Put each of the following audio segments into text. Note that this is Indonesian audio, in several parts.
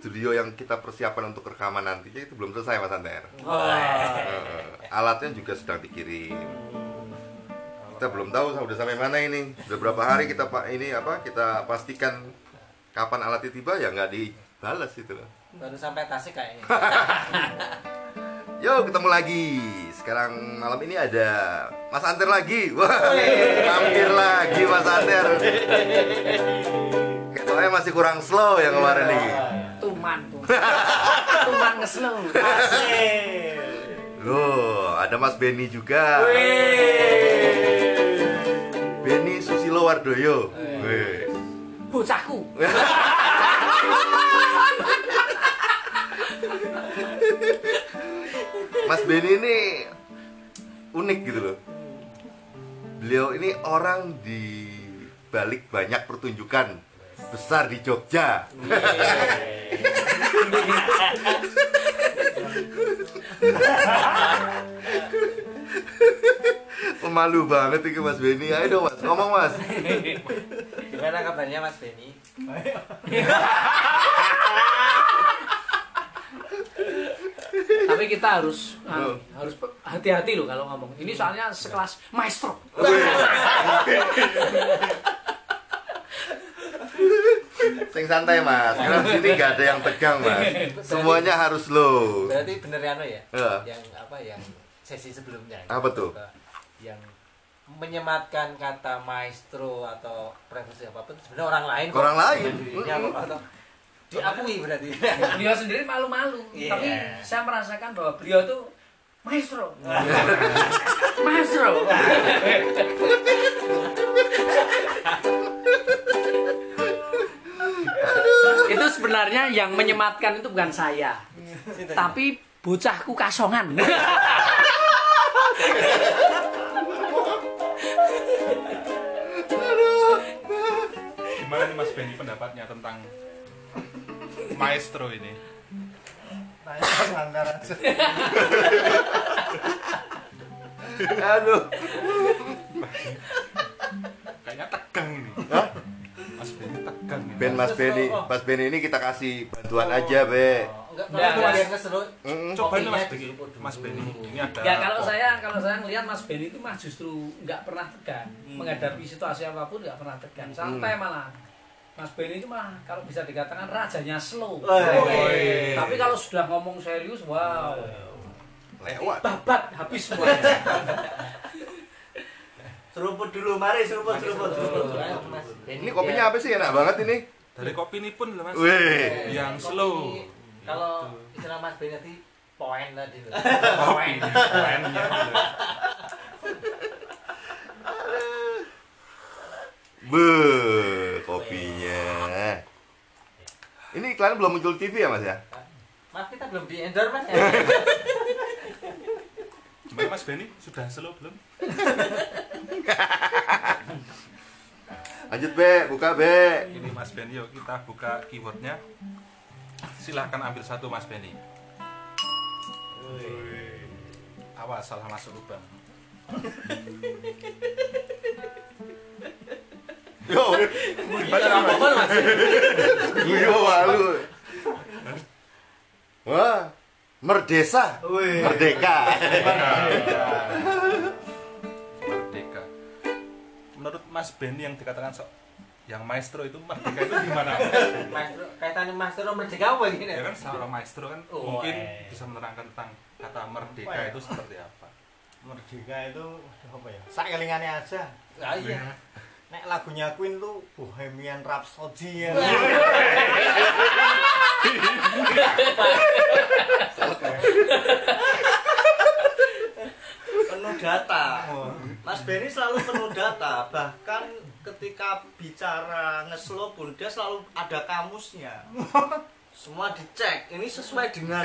studio yang kita persiapan untuk rekaman nantinya itu belum selesai Mas Anter. Eh, alatnya juga sedang dikirim. Kita belum tahu udah sampai mana ini. Udah berapa hari kita pak ini apa kita pastikan kapan alatnya tiba ya nggak dibalas itu loh. Baru sampai Tasik kayaknya. Yo ketemu lagi. Sekarang malam ini ada Mas Anter lagi. Wah, hampir lagi Mas Anter. Masih kurang slow yang kemarin nih. Tuman tuh Tuman ngeslo Asik. Loh, ada Mas Benny juga. Benny Susilo Wardoyo. Bocahku Mas Benny ini unik gitu loh. Beliau ini orang di balik banyak pertunjukan besar di Jogja. Pemalu banget itu Mas Benny. Ayo dong Mas, ngomong Mas. Gimana kabarnya Mas Benny? Tapi kita harus Oh. harus hati-hati loh kalau ngomong. Ini soalnya sekelas maestro. Sing santai Mas. Karena di sini nggak ada yang tegang Mas. Semuanya harus slow. Berarti bener ya ya? Iya. Yang apa yang sesi sebelumnya? Apa tuh? Yang menyematkan kata maestro atau profesi apa pun sebenarnya orang lain kok. Orang lain. Apa atau diakui berarti. Beliau sendiri malu-malu. Iya. Tapi saya merasakan bahwa beliau tuh maestro. maestro. itu sebenarnya yang menyematkan itu bukan saya. Tapi bocahku kasongan. Gimana nih Mas Benny pendapatnya tentang maestro ini? Aduh. Ben Mas Benny, Mas Benny ini kita kasih bantuan aja, Be. Enggak, Nggak, kalau nggak. biar keseru. Mm-mm. Coba nih Mas dulu. Mas Benny, ini ada. Ya kalau saya kalau saya ngelihat Mas Ben itu mah justru nggak pernah tegang menghadapi situasi apa pun nggak pernah tegang sampai malah Mas Ben itu mah kalau bisa dikatakan rajanya slow. Woi. Tapi kalau sudah ngomong serius, wow, Lewat. babat habis semuanya. Seruput dulu, mari seruput, seruput, seruput. Ini kopinya apa sih? Enak banget ini. Dari kopi ini pun loh Mas. Wih. Yang slow. Kalau istilah Mas Benny tadi poin tadi. ini poinnya. Be, kopinya. Ini iklan belum muncul TV ya, Mas ya? Mas kita belum di endorse Mas ya. Mas Benny? Sudah slow belum? Lanjut, Be. Buka, Be. Ini Mas Benny, yuk kita buka keywordnya. Silahkan ambil satu Mas Benny. Awas salah masuk lubang. Yo, Kita ngomong Mas. yo malu. Wah, merdesa. Merdeka. Merdeka. Menurut Mas Benny yang dikatakan sok yang maestro itu merdeka itu gimana Maestro, kaitannya maestro merdeka apa gini? ya kan seorang maestro kan Oh, mungkin eh. bisa menerangkan tentang kata merdeka Apa ya? itu seperti apa Merdeka itu apa ya? Sak kelingannya aja. Ah, iya. Nek lagunya Queen tuh Bohemian Rhapsody ya. penuh data. Mas Benny selalu penuh data. Bahkan ketika bicara ngeslow pun dia selalu ada kamusnya. Semua dicek. Ini sesuai dengan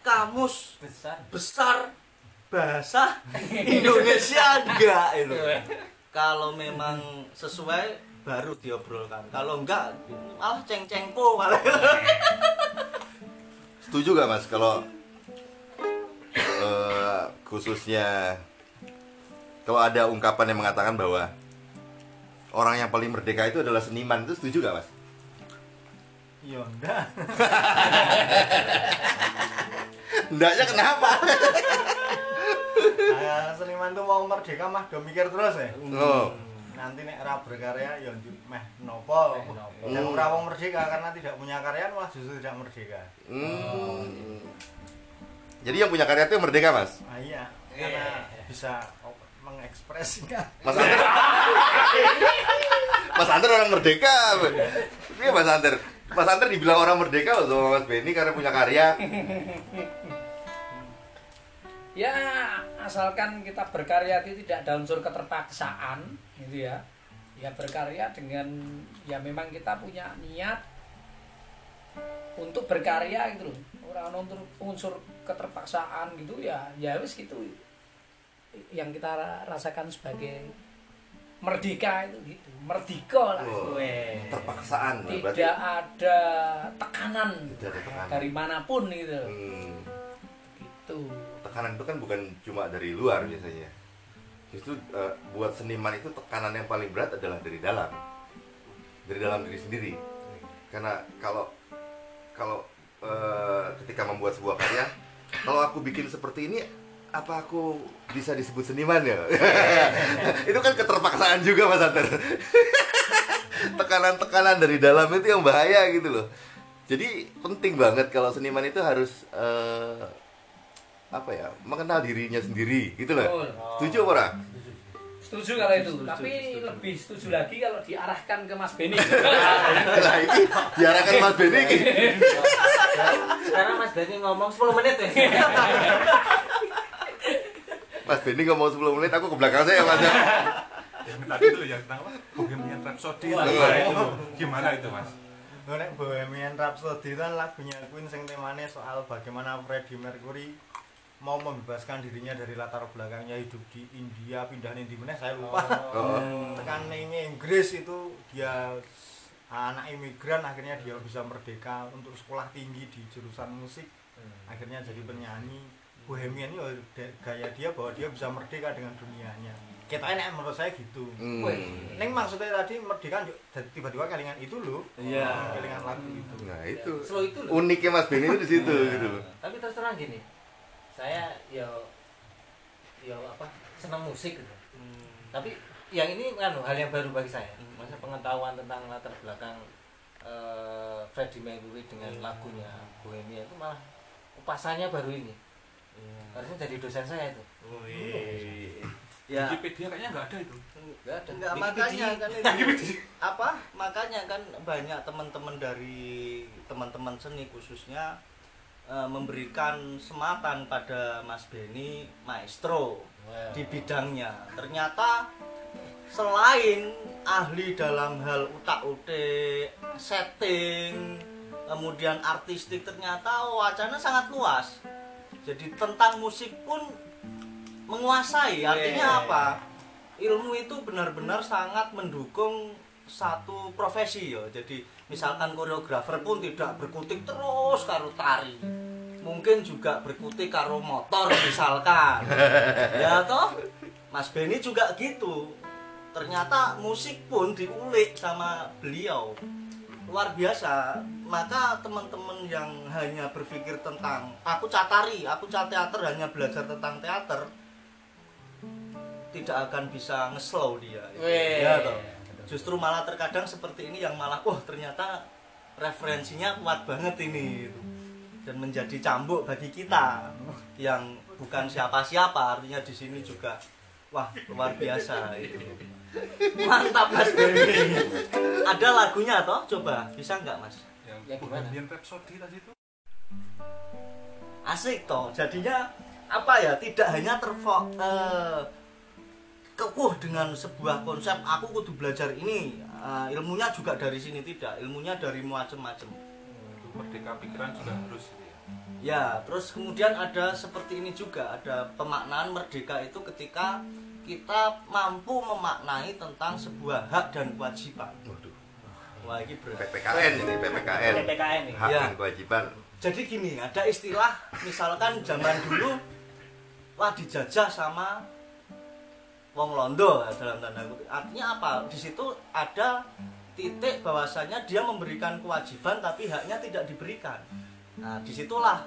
kamus Besar. besar bahasa Indonesia enggak itu. Kalau memang sesuai baru diobrolkan. Kalau enggak malah ceng-cengpo malah. Setuju gak mas kalau eh, khususnya kalau ada ungkapan yang mengatakan bahwa orang yang paling merdeka itu adalah seniman itu setuju gak mas? Iya enggak. Ndaknya kenapa? Nah, seniman tuh mau merdeka mah do mikir terus ya. Oh, Nanti nek ora berkarya ya meh nopo. Yang ora wong merdeka karena tidak punya karya malah justru tidak merdeka. hmm. Jadi yang punya karya itu yang merdeka mas? Ah iya, karena bisa oh, mengekspresikan. Mas Anter Mas Anter orang merdeka. Iya Mas Anter Mas Anter dibilang orang merdeka loh sama Mas Benny karena punya karya. Ya asalkan kita berkarya itu tidak ada unsur keterpaksaan gitu ya. Ya berkarya dengan ya memang kita punya niat untuk berkarya gitu loh. Orang unsur unsur keterpaksaan gitu ya ya wis gitu yang kita ra- rasakan sebagai merdeka itu gitu. Merdeka lah. Weh. Terpaksaan lah, berarti. Tidak ada tekanan Tidak ada tekanan. dari mana pun gitu. Hmm, gitu. Tekanan itu kan bukan cuma dari luar biasanya. Justru eh, buat seniman itu tekanan yang paling berat adalah dari dalam. Dari dalam diri sendiri. Karena kalau kalau eh, ketika membuat sebuah karya Kalau aku bikin seperti ini apa aku bisa disebut seniman ya? itu kan keterpaksaan juga Mas Anter. Tekanan-tekanan dari dalam itu yang bahaya gitu loh. Jadi penting banget kalau seniman itu harus eh, apa ya mengenal dirinya sendiri gitu loh. Betul. Setuju apa ora? Setuju kalau itu, tapi lebih setuju lagi kalau diarahkan ke Mas Beni. Lah ini diarahkan Mas Benny iki. Sekarang Mas Benny ngomong 10 menit ya. Mas Benny ngomong 10 menit aku ke belakang saya Mas. ya. yang tadi itu yang tentang apa Bohemian Rhapsody Wah, itu, iya. itu gimana itu mas Nek Bohemian Rhapsody itu kan lagunya Queen sing temanya soal bagaimana Freddie Mercury mau membebaskan dirinya dari latar belakangnya hidup di India pindah di mana saya lupa Oh. tekan ning Inggris itu dia anak imigran akhirnya dia bisa merdeka untuk sekolah tinggi di jurusan musik akhirnya jadi penyanyi Bohemian itu de- gaya dia bahwa dia bisa merdeka dengan dunianya kita enak menurut saya gitu Hmm. Neng maksudnya tadi merdeka tiba-tiba kelingan itu loh Iya. kelingan lagu itu Nah, itu Slow itu loh. uniknya Mas Benny itu di situ gitu loh. Tapi terus terang gini. Saya yo yo apa? Senang musik gitu. Tapi yang ini kan hal yang baru bagi saya. Masa pengetahuan tentang latar belakang eh, Freddie Mercury dengan lagunya Bohemia itu malah kupasannya baru ini. Harusnya jadi dosen saya itu. ya. Wikipedia kayaknya nggak ada itu. Enggak ada. Enggak makanya kan itu. Apa? Makanya kan banyak teman-teman dari teman-teman seni khususnya eh, memberikan sematan pada Mas Beni maestro Wah. di bidangnya. Ternyata selain ahli dalam hal utak-utik setting kemudian artistik ternyata wacana sangat luas jadi tentang musik pun menguasai. Artinya Yeah. apa? Ilmu itu benar-benar sangat mendukung satu profesi ya jadi misalkan koreografer pun tidak berkutik terus karo tari. Mungkin juga berkutik karo motor misalkan. Ya toh? Mas Benny juga gitu. Ternyata musik pun diulik sama beliau luar biasa. Maka teman-teman yang hanya berpikir tentang aku catari aku cat teater hanya belajar tentang teater tidak akan bisa ngeslow dia. Weh. ya toh. Justru malah terkadang seperti ini yang malah wah ternyata referensinya kuat banget ini gitu. dan menjadi cambuk bagi kita yang bukan siapa-siapa artinya di sini juga wah luar biasa itu mantap mas. Dewi ada lagunya toh? Coba bisa nggak mas? Yang Ya, gimana? Rhapsody tadi itu. Asik toh. Jadinya apa ya tidak hanya terfo eh, kekuh dengan sebuah konsep aku kudu belajar ini. Eh, ilmunya juga dari sini tidak ilmunya dari macam-macam merdeka pikiran juga harus gitu ya. ya terus kemudian ada seperti ini juga ada pemaknaan merdeka itu ketika kita mampu memaknai tentang sebuah hak dan kewajiban Waduh. wah ini berat PPKN ini PPKN. PPKN nih. Hak Ya. dan kewajiban. jadi gini ada istilah misalkan zaman dulu wah dijajah sama wong londo dalam tanda kutip artinya apa di situ ada titik bahwasanya dia memberikan kewajiban tapi haknya tidak diberikan nah di situlah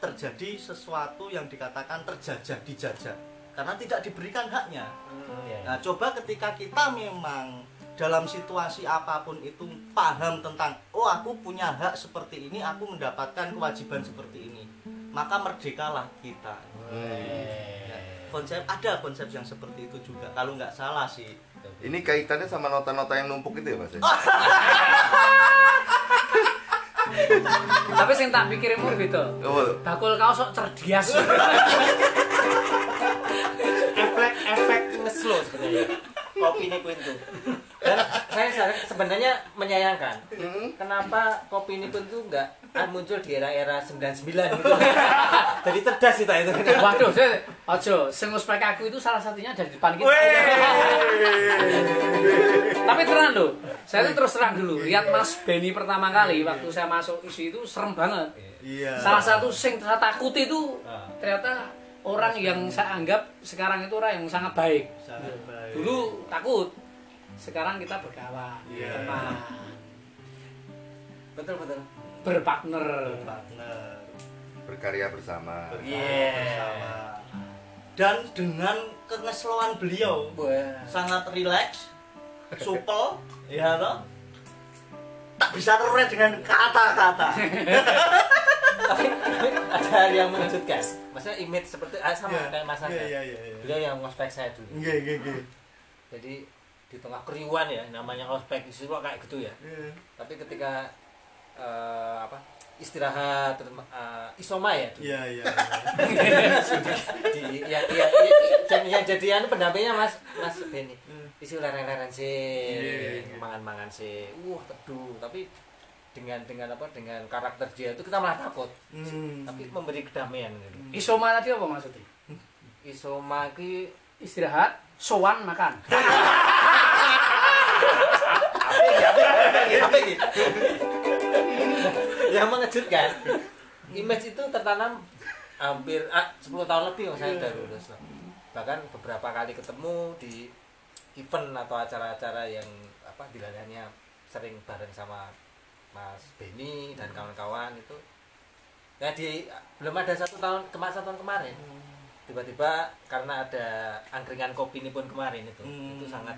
terjadi sesuatu yang dikatakan terjajah dijajah karena tidak diberikan haknya Hmm, ya. Nah, coba ketika kita memang dalam situasi apa pun itu paham tentang oh aku punya hak seperti ini, aku mendapatkan kewajiban seperti ini, maka merdekalah kita. Ya, konsep ada konsep yang seperti itu juga. Kalau nggak salah sih. Ini kaitannya sama nota-nota yang numpuk itu ya mas? Tapi sing tak pikirmu beda. Oh, Bakul kau sok cerdias. ngeslow sebenarnya kopi ini pun tuh dan saya sa- sebenarnya menyayangkan kenapa kopi ini pun tuh nggak ah, muncul di era-era 99 gitu jadi cerdas kita itu Waduh, saya ojo, sing ospek aku itu salah satunya dari depan kita. Tapi terang loh, saya tuh terus terang dulu. Lihat Mas Benny pertama kali waktu saya masuk isi itu serem banget. Iya. Salah satu sing saya takuti itu ternyata orang yang saya anggap sekarang itu orang yang sangat baik. Sangat baik. Dulu takut, sekarang kita berkawan, Iya. teman, betul betul berpartner. partner berkarya bersama. Iya. bersama. Dan dengan kengesloan beliau Wah. sangat rileks, supel, ya toh? Tak bisa terurut dengan kata-kata. hal yang mengejutkan maksudnya image seperti ah, sama Iya, kayak Mas Anda Iya, iya, iya. beliau yang ngospek saya dulu Iya, iya, iya. jadi di tengah keriuan ya namanya ospek di situ kayak gitu ya Iya. tapi ketika eh, apa istirahat eh, isoma ya dulu. Iya, iya. di ya ya, ya dan yang jadi anu pendampingnya Mas Mas Beni isi lereng-lereng sih Iya. mangan-mangan sih wah teduh tapi dengan dengan apa dengan karakter dia itu kita malah takut. Hmm. tapi memberi kedamaian gitu. Isoma tadi apa maksudnya? isoma ki Istirahat, sowan makan. apa ini? yang mengejutkan. Image itu tertanam hampir ah, 10 tahun lebih yang saya udah lulus bahkan beberapa kali ketemu di event atau acara-acara yang apa diladannya sering bareng sama Mas Benny dan kawan-kawan itu. Ya di belum ada satu tahun kemarin tahun kemarin. Tiba-tiba karena ada angkringan kopi ini pun kemarin itu Hmm. itu sangat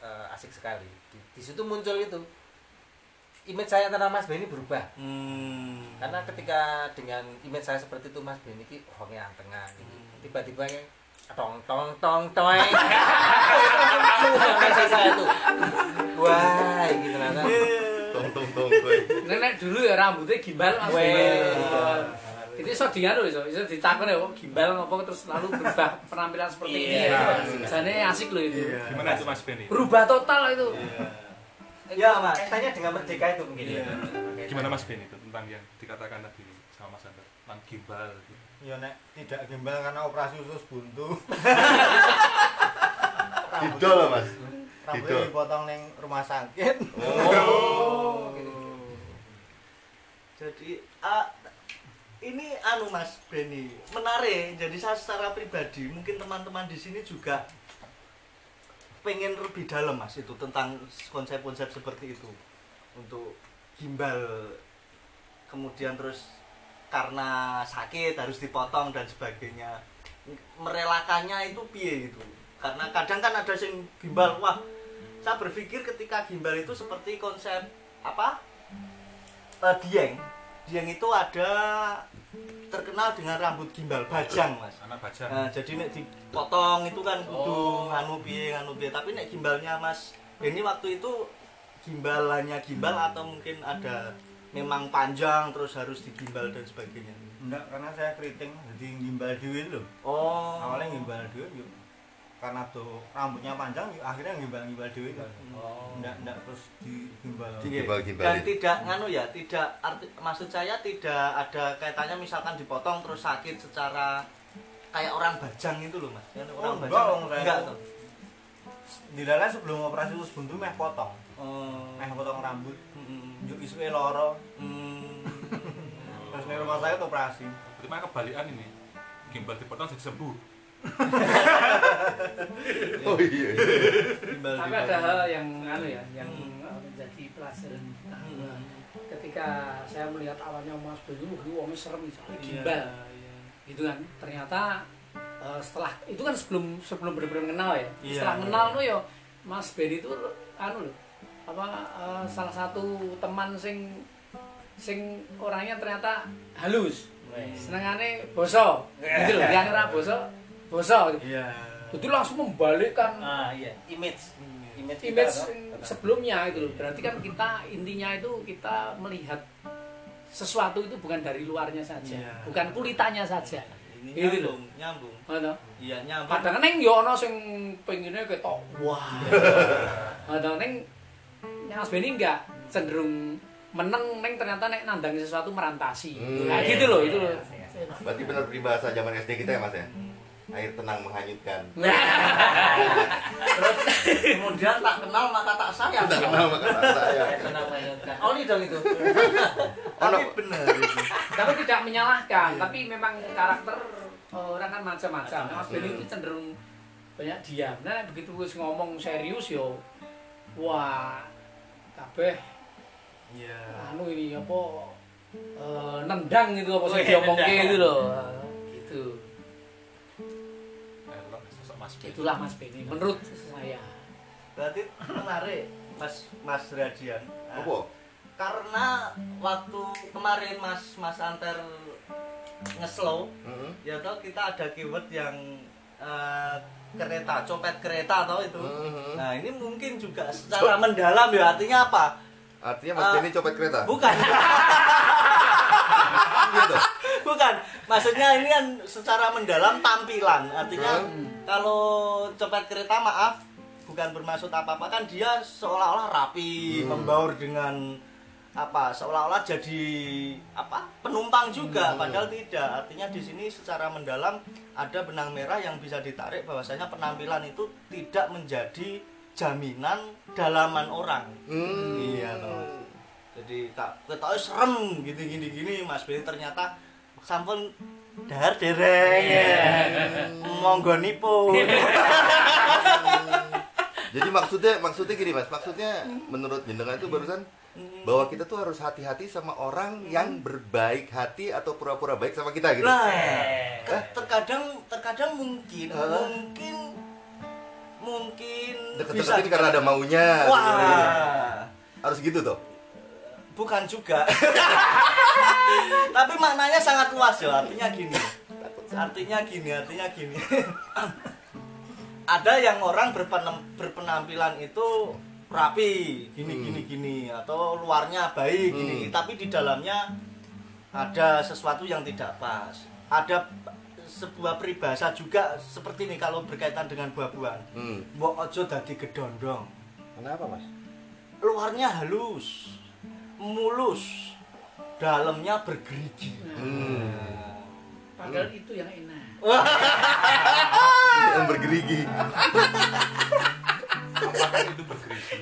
eh, asik sekali. Di, di situ muncul itu image saya tentang Mas Benny berubah. Hmm. karena ketika dengan image saya seperti itu Mas Benny ki orangnya antengan gitu. Hmm. tiba-tiba yang tong tong tong toeng image saya tuh wah gitu ternyata Tung tung tung gue. Nenek dulu ya rambutnya gimbal mas. Weh. Itu iso dianu iso, iso ditakon ya kok gimbal ngopo terus lalu berubah penampilan seperti ini. Iya. Jane asik loh itu. Iya. Gimana itu Mas Benny? Berubah total itu. Ya, Mas. kaitannya dengan merdeka itu mungkin ya Iya. Gimana Mas Benny itu tentang yang dikatakan tadi sama Mas Anda tentang gimbal gitu. Ya nek tidak gembel karena operasi usus buntu. Didol loh mas. Rambutnya Didol. dipotong neng rumah sakit. Oh. Jadi ah, ini anu Mas Benny menarik. Jadi saya secara pribadi mungkin teman-teman di sini juga pengen lebih dalam Mas itu tentang konsep-konsep seperti itu untuk gimbal kemudian terus karena sakit harus dipotong dan sebagainya merelakannya itu piye gitu karena kadang kan ada sing gimbal wah saya berpikir ketika gimbal itu seperti konsep apa Eh, dieng dieng itu ada terkenal dengan rambut gimbal bajang mas anak baja Nah, jadi nek dipotong itu kan kudu Oh. nganu piye nganu piye tapi nek gimbalnya Mas ini waktu itu gimbalannya gimbal atau mungkin ada memang panjang terus harus digimbal dan sebagainya. Enggak, karena saya keriting jadi gimbal duit loh. Oh. Awalnya gimbal duit yuk. Karena tuh rambutnya panjang yuk, akhirnya gimbal gimbal duit kan. Oh. Enggak enggak terus digimbal. Di- Gimbal-gimbal Dan tidak nganu ya, tidak arti maksud saya tidak ada kaitannya misalkan dipotong terus sakit secara kayak orang bajang itu loh Mas. Kan Oh, enggak, Om, saya enggak tuh. tuh. Dilala sebelum operasi usus buntu meh potong. Oh. Meh potong rambut. Mm, Yuk isuke loro. mm. Terus di rumah saya tuh operasi. berarti mah kebalikan ini gimbal dipotong jadi sembuh Oh iya. Gimbal Tapi ada hal yang anu ya, yang Hmm. uh, menjadi pelajaran kita. Hmm. Ketika saya melihat awalnya Mas wah ini wongnya serem misalnya Iya, gimbal, iya. gitu kan. Ternyata uh, setelah itu kan sebelum sebelum benar-benar kenal ya. Iya. Setelah kenal tuh ya Mas Beni itu anu loh, apa uh, salah satu teman sing sing orangnya ternyata halus. Senengane boso, gitu loh. Yang ora boso, boso. Iya. Jadi langsung membalikkan Ah iya, image. Image, kita, image toh. yang sebelumnya itu loh. Berarti kan kita intinya itu kita melihat sesuatu itu bukan dari luarnya saja, Iya. bukan kulitannya saja. Ini Gitu nyambung, nyambung. Ngono. Iya, nyambung. Kadang neng yo ono sing pengine ketok wah. Kadang neng Mas Beni enggak cenderung meneng neng ternyata nek nandangi sesuatu merantasi. Hmm. Nah, gitu loh, itu loh. Berarti benar peribahasa zaman SD kita ya Mas ya? Air tenang menghanyutkan. Terus kemudian tak kenal maka tak sayang. Tidak kenal maka tak saya. Saya kenal mainkan. Oh, ini dong itu. Tapi benar itu. tapi tidak menyalahkan tapi memang karakter orang kan macam-macam Mas Beni itu cenderung banyak diam nah begitu wis ngomong serius yo wah kabeh Iya. anu ini apa eh, nendang gitu apa sih Wih, diomongke nendang. itu loh gitu mas B itulah Mas Beni menurut saya Berarti menarik Mas Mas Radian. Nah, Apa? Karena waktu kemarin Mas Mas Anter ngeslow Heeh. ya tau kita ada keyword yang eh, kereta copet kereta tau itu Mhm. nah ini mungkin juga secara mendalam ya artinya apa Artinya Mas Ah. Denny copet kereta. bukan Gitu. Bukan maksudnya ini kan secara mendalam tampilan artinya Hmm. kalau copet kereta maaf bukan bermaksud apa apa kan dia seolah-olah rapi Hmm. membaur dengan apa seolah-olah jadi apa penumpang juga Hmm. padahal tidak artinya di sini secara mendalam ada benang merah yang bisa ditarik bahwasanya penampilan itu tidak menjadi jaminan dalaman orang Hmm. Iya, toh. jadi kak ketahui serem gini gini gini mas Benny ternyata sampun dahar dereng monggo nipu Jadi maksudnya maksudnya gini Mas, maksudnya menurut jenengan itu barusan bahwa kita tuh harus hati-hati sama orang yang berbaik hati atau pura-pura baik sama kita gitu. nah ke- terkadang terkadang mungkin Hah? mungkin mungkin Deket-deketin karena ada maunya. wah Harus gitu tuh. Bukan juga tapi maknanya sangat luas ya artinya gini artinya gini artinya gini ada yang orang berpenampilan itu rapi gini Hmm. gini gini atau luarnya baik gini, Hmm. gini tapi di dalamnya ada sesuatu yang tidak pas ada sebuah peribahasa juga seperti ini kalau berkaitan dengan buah-buahan Hmm. mbok ojo dadi gedondong Kenapa Mas? luarnya halus, mulus, dalamnya bergerigi. Hmm. padahal itu yang enak Yang bergerigi. apakah itu bergerigi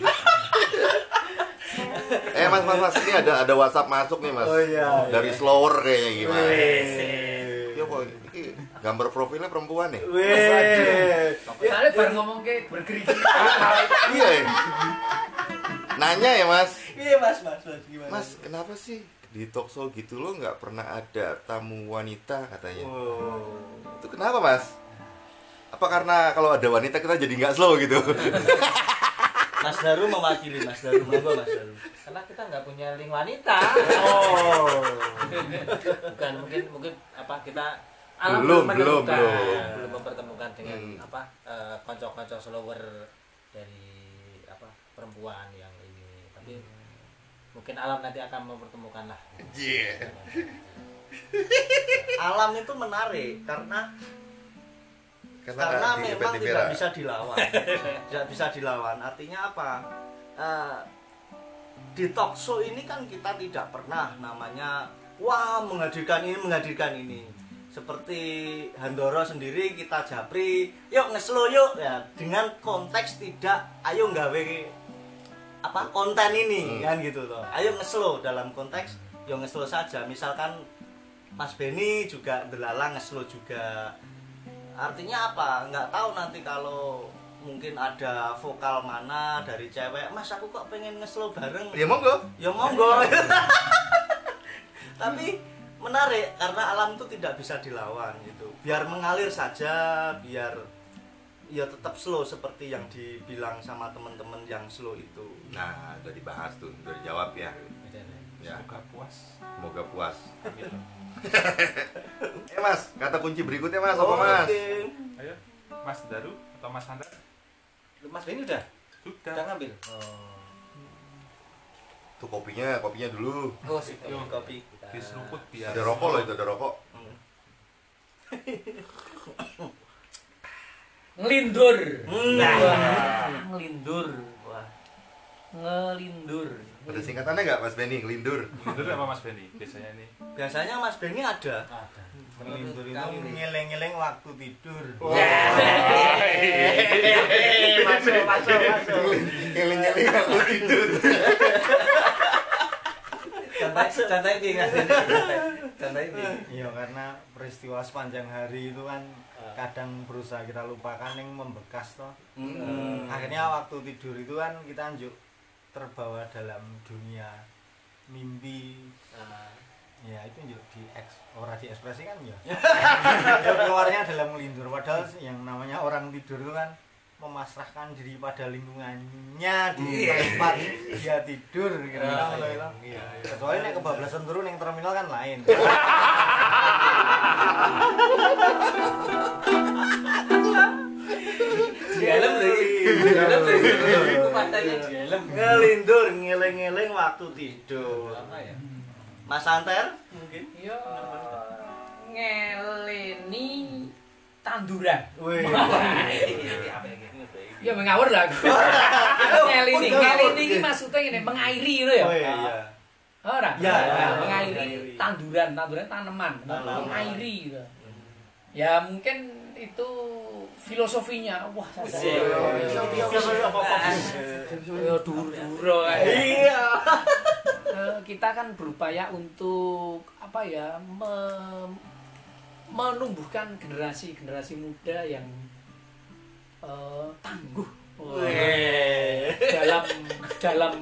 Eh Mas Mas Mas ini ada ada WhatsApp masuk nih Mas. Oh, iya, Dari iya. slower kayaknya gimana? Ya kok gambar profilnya perempuan nih. Weh. soalnya baru ngomong ke bergerigi Iya. ya? Nanya ya Mas. Iya mas, mas, mas? Mas, kenapa sih di talk show gitu lo nggak pernah ada tamu wanita katanya? Oh. Itu kenapa Mas? Apa karena kalau ada wanita kita jadi nggak slow gitu? Mas Daru mewakili Mas Daru monggo Mas Daru karena kita nggak punya link wanita oh bukan mungkin mungkin apa kita alam Belum, belum, belum. belum mempertemukan dengan Hmm. apa eh, konco-konco follower dari apa perempuan yang mungkin alam nanti akan mempertemukan lah. Iya. alam itu menarik karena Karena, karena di memang Epeti tidak bisa dilawan. Tidak bisa dilawan. Artinya apa? Eh, di talk show ini kan kita tidak pernah namanya wah menghadirkan ini menghadirkan ini. Seperti Handoro sendiri kita japri yuk ngeslo yuk. Ya dengan konteks tidak ayo nggawe apa konten ini Hmm. kan gitu loh ayo ngeslo dalam konteks yo ngeslo saja. Misalkan Mas Benny juga delala ngeslo juga. Artinya apa? Nggak tahu nanti kalau mungkin ada vokal mana dari cewek mas aku kok pengen ngeslo bareng? Ya monggo. ya monggo. Tapi menarik karena alam itu tidak bisa dilawan gitu. Biar mengalir saja biar ya tetap slow seperti yang dibilang sama teman-teman yang slow itu Nah, udah dibahas tuh, udah dijawab ya. Ya, Semoga puas. semoga puas. Amin. Eh Mas, kata kunci berikutnya Mas, apa Mas? Oke. Ayo, Mas Daru atau Mas Handar? Lu Mas Benny udah Sudah. udah ngambil oh Tuh kopinya, kopinya dulu. oh sip. Yuk, kopi. Kita- Diseruput biar. Ada rokok loh itu, ada rokok. Hmm. Ngelindur. Wah, ngelindur. Ngelindur. Ada singkatannya nggak Mas Benny, ngelindur? Lindur apa Mas Benny? Biasanya ini. biasanya Mas Benny ada. ada Melindur itu ngeleng-ngeleng waktu tidur. masuk, masuk, masuk. Ngeling-ngeling aku tidur. contoh contoh ini Mas Benny Contoh- contoh ini Iya karena peristiwa sepanjang hari itu kan kadang berusaha kita lupakan yang membekas toh. Hmm. Akhirnya waktu tidur itu kan kita anjuk terbawa dalam dunia mimpi. Nah, Ya itu juga di eks, ora diekspresikan ya. ya keluarnya dalam melindur padahal yang namanya orang tidur itu kan memasrahkan diri pada lingkungannya di tempat dia tidur kira-kira ngono itu. Kecuali nek kebablasan turun yang terminal kan lain. di dalam lagi di dalam lagi matanya di dalam Ngelindur, ngeleng-ngeleng waktu tidur. apa ya Mas Santer mungkin. Yo ngeleni tanduran. Ya Ya mengawur lah. Udah, ngelini oke. ini maksudnya ini mengairi itu ya. Oh iya. Ora. Ya, Nah, ya, mengairi tanduran, tanduran tanaman, Tanaman. mengairi gitu. Ya mungkin itu filosofinya. Wah, Iya. Kita kan berupaya untuk apa ya me- menumbuhkan generasi-generasi muda yang eh, tangguh dalam dalam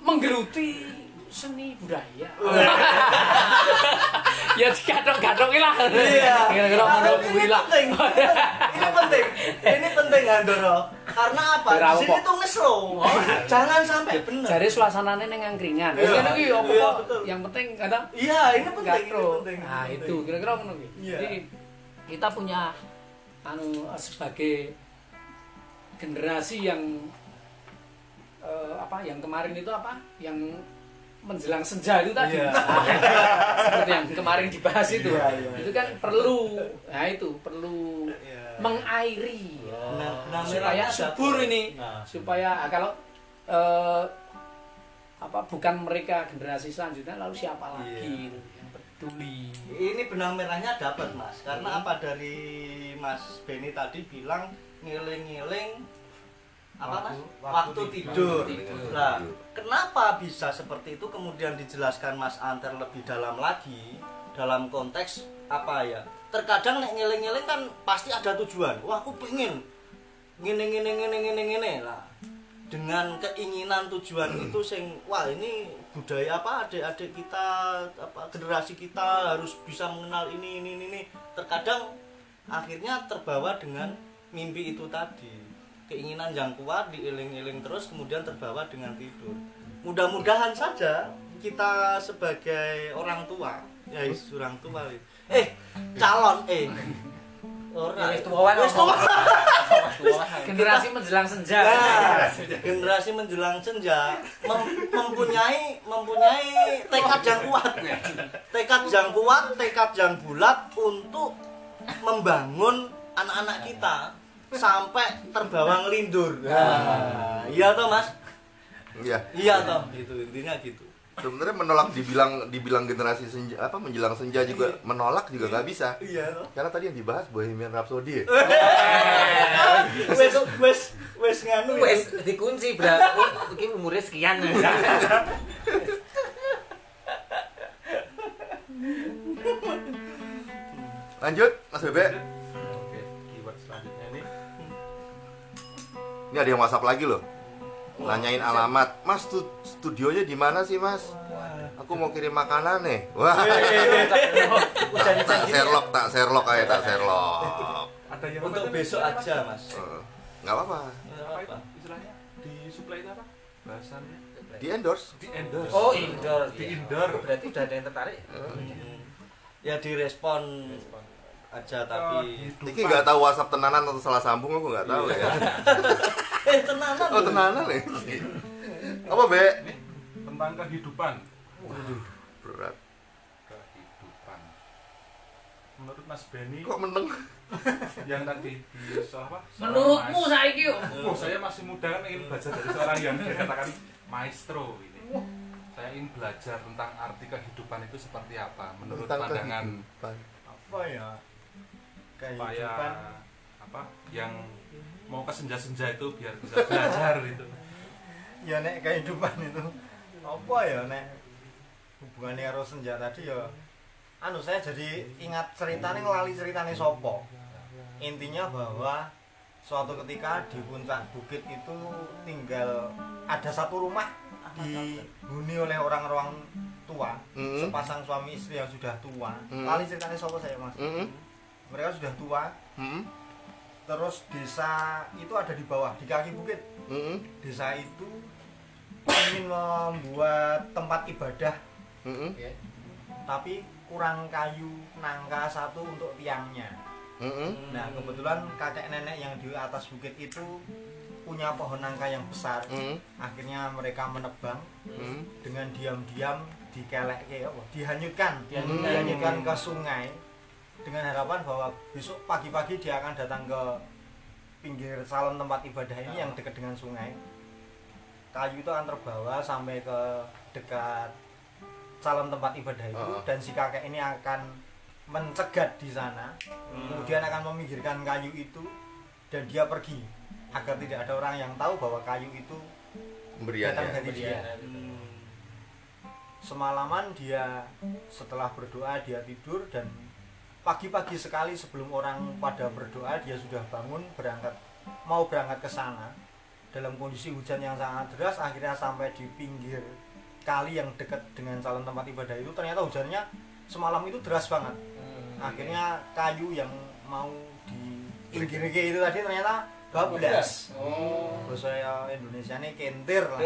menggeluti seni budaya. ya dikatok-katok lah. Iya. Kira-kira ngono kuwi Ini lah. penting. Ini penting. Ini penting Andoro. Karena apa? Di sini tuh ngeslow. Jangan sampai benar. Jare suasanane ning angkringan. Iya. iki apa Iya, kok yang penting kata Iya, ini penting. Ini. Nah, ini itu kira-kira ngono. Iya. Jadi kita punya anu sebagai generasi yang eh, apa yang kemarin itu apa? Yang menjelang senja itu tadi. Iya. Seperti yang kemarin dibahas itu. Iya, iya. Itu kan perlu nah itu perlu Iya. mengairi Nah, nah, supaya subur ini Nah. supaya ah, kalau eh, apa bukan mereka generasi selanjutnya lalu siapa lagi Iya. gitu, yang peduli Ini benang merahnya dapat mas, karena apa dari Mas Benny tadi bilang ngiling-ngiling apa mas? Waktu- Waktu, waktu tidur. tidur. Nah, kenapa bisa seperti itu? Kemudian dijelaskan Mas Anter lebih dalam lagi dalam konteks apa ya? Terkadang nek ngiling-ngiling kan pasti ada tujuan. Wah, aku pengen ngene ngene ngene ngene ngene lah. Dengan keinginan tujuan itu sing wah ini budaya apa adik-adik kita apa generasi kita harus bisa mengenal ini ini ini, ini. terkadang akhirnya terbawa dengan mimpi itu tadi keinginan yang kuat diiling-iling terus kemudian terbawa dengan tidur. Mudah-mudahan saja kita sebagai orang tua ya orang tua eh calon eh. Ya, wis tuwa wae, Wis tua. generasi menjelang senja. Nah, generasi menjelang senja mem- mempunyai mempunyai tekad yang kuat. Tekad yang kuat tekad yang bulat untuk membangun anak-anak kita sampai terbawa ngelindur nah, iya toh mas Iya. iya toh itu intinya gitu Sebenarnya menolak dibilang dibilang generasi senja apa menjelang senja juga menolak juga nggak bisa. iya toh Karena tadi yang dibahas Bohemian Rhapsody. ya? wes wes wes nganu ya. Wes dikunci berarti iki umurnya sekian. Lanjut, Mas Bebe. Ini ada yang WhatsApp lagi loh. Nanyain alamat. Mas, stu- studionya di mana sih, Mas? Aku mau kirim makanan nih. Wah. tak Sherlock, tak Sherlock aja, tak Sherlock. ada yang untuk besok aja mas Eh, Nggak apa-apa. apa istilahnya di supply itu apa bahasannya Di endorse. di endorse Oh, indoor. di indoor Berarti udah ada yang tertarik. ya direspon aja tapi Kehidupan. Iki nggak tahu WhatsApp tenanan atau salah sambung aku nggak tahu ya. eh tenanan Oh tenanan nih. Apa Be? Ini tentang kehidupan Berat. kehidupan menurut Mas Benny Kok meneng? yang tadi di apa menurutmu saiki yo Oh, saya masih muda kan ingin belajar dari seorang yang dikatakan maestro ini. Saya ingin belajar tentang arti kehidupan itu seperti apa menurut Tentang pandangan kehidupan. apa ya Pak ya kehidupan apa yang mau ke senja-senja itu biar bisa belajar itu. ya nek kehidupan itu apa ya nek hubungannya karo senja tadi ya anu saya jadi ingat ceritanya ngelali ceritanya sopo intinya bahwa suatu ketika di puncak bukit itu tinggal ada satu rumah dihuni oleh orang-orang tua Mm. sepasang suami istri yang sudah tua Mm. lali ceritanya sopo saya mas Mm-mm. Mereka sudah tua Mm-mm. terus desa itu ada di bawah di kaki bukit Mm-mm. desa itu ingin membuat tempat ibadah Mm-mm. tapi kurang kayu nangka satu untuk tiangnya Mm-mm. nah kebetulan kakek nenek yang di atas bukit itu punya pohon nangka yang besar Mm-mm. akhirnya mereka menebang Mm-mm. dengan diam-diam dikelek apa dihanyutkan Dihanyutkan. dihanyutkan ke sungai dengan harapan bahwa besok pagi-pagi dia akan datang ke pinggir salon tempat ibadah ini yang dekat dengan sungai. Kayu itu akan terbawa sampai ke dekat salon tempat ibadah itu Ah. dan si kakek ini akan mencegat di sana. Kemudian akan meminggirkan kayu itu dan dia pergi. Agar tidak ada orang yang tahu bahwa kayu itu Pemberian datang ya. dari dia. Semalaman dia setelah berdoa dia tidur dan pagi-pagi sekali sebelum orang pada berdoa dia sudah bangun berangkat mau berangkat ke sana dalam kondisi hujan yang sangat deras akhirnya sampai di pinggir kali yang dekat dengan calon tempat ibadah itu ternyata hujannya semalam itu deras banget. Akhirnya kayu yang mau di pinggir itu tadi ternyata bablas Oh. bahasa Indonesia ini kentir lah.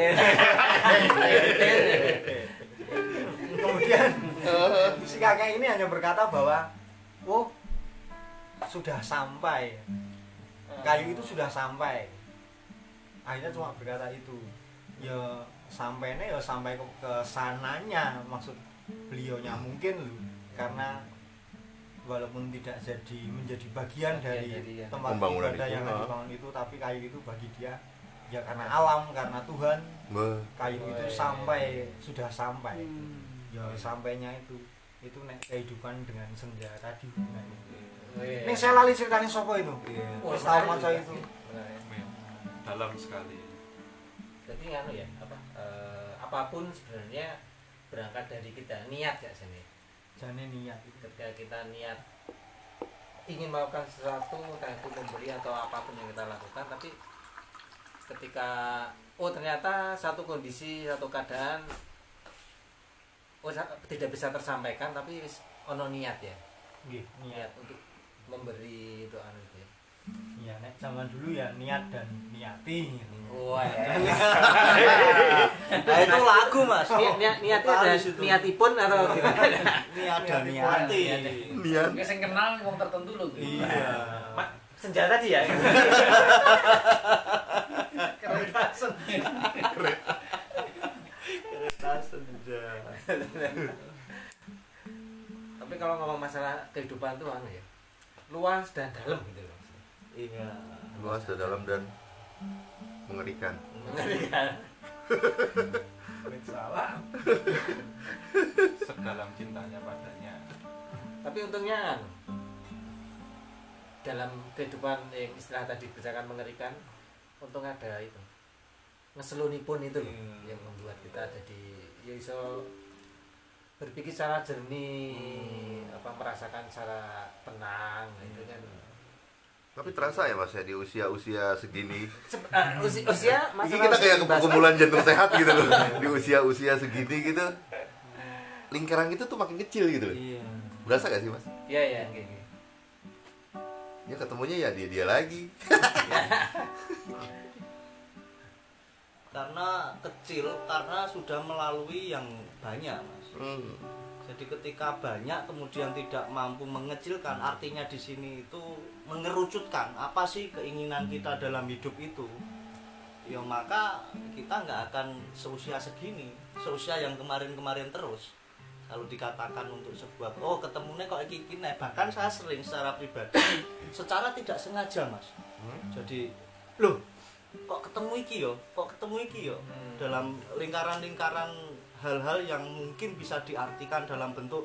Kemudian si kakek ini hanya berkata bahwa oh sudah sampai. Kayu itu sudah sampai. Akhirnya cuma berkata itu. Ya sampainya ya sampai ke, ke sananya. Maksud beliaunya mungkin loh karena walaupun tidak jadi menjadi bagian Bagian dari dari, ya. tempat Pembangunan ibadah itu, yang dibangun itu tapi kayu itu bagi dia ya karena alam karena Tuhan Be. kayu Oh, itu iya. sampai sudah sampai. Ya sampainya itu itu nek kehidupan dengan senja tadi ini saya lali ceritanya sopo itu? Oh, Wis tahu maca juga. itu. Dalam sekali. Jadi anu ya, apa eh, apa pun sebenarnya berangkat dari kita niat ya sini. jane niat. Ketika kita niat ingin melakukan sesuatu entah itu membeli atau apa pun yang kita lakukan tapi ketika oh ternyata satu kondisi satu keadaan oh tidak bisa tersampaikan tapi ono niat ya nggih niat niat untuk memberi doa itu ya niat ya nek zaman dulu ya niat dan niati gitu. Wah. Nah, itu lagu mas Niat, niat, niatnya ada Vokalis itu. niatipun atau gimana? niat dan niati Niat. Mungkin sing kenal wong tertentu lho. iya Senjata sih ya. senja Tapi kalau ngomong masalah kehidupan tuh anu ya. Luas dan dalam gitu loh. iya Luas dan dalam dan mengerikan. salah sedalam cintanya padanya Tapi untungnya anu, dalam kehidupan yang istilah tadi bicarakan mengerikan, untung ada itu ngeseluni pun itu loh Hmm. yang membuat kita jadi ya iso berpikir secara jernih apa merasakan secara tenang itu kan Tapi terasa ya mas ya di usia-usia segini. Sep- eh, usia, usia Ini kita usia kayak perkumpulan jantung sehat gitu loh. Di usia-usia segini gitu. Lingkaran itu tuh makin kecil gitu loh. iya Berasa gak sih mas? Iya iya kayak gitu. Ya ketemunya ya dia dia lagi. karena kecil karena sudah melalui yang banyak mas. Hmm. jadi ketika banyak kemudian tidak mampu mengecilkan artinya di sini itu mengerucutkan. Apa sih keinginan kita dalam hidup itu? Ya maka kita nggak akan seusia segini seusia yang kemarin-kemarin terus. Kalau dikatakan untuk sebuah oh ketemunya kok iki nih. bahkan saya sering secara pribadi secara tidak sengaja mas. Jadi loh kok ketemu iki yo kok ketemu iki yo. Dalam lingkaran-lingkaran hal-hal yang mungkin bisa diartikan dalam bentuk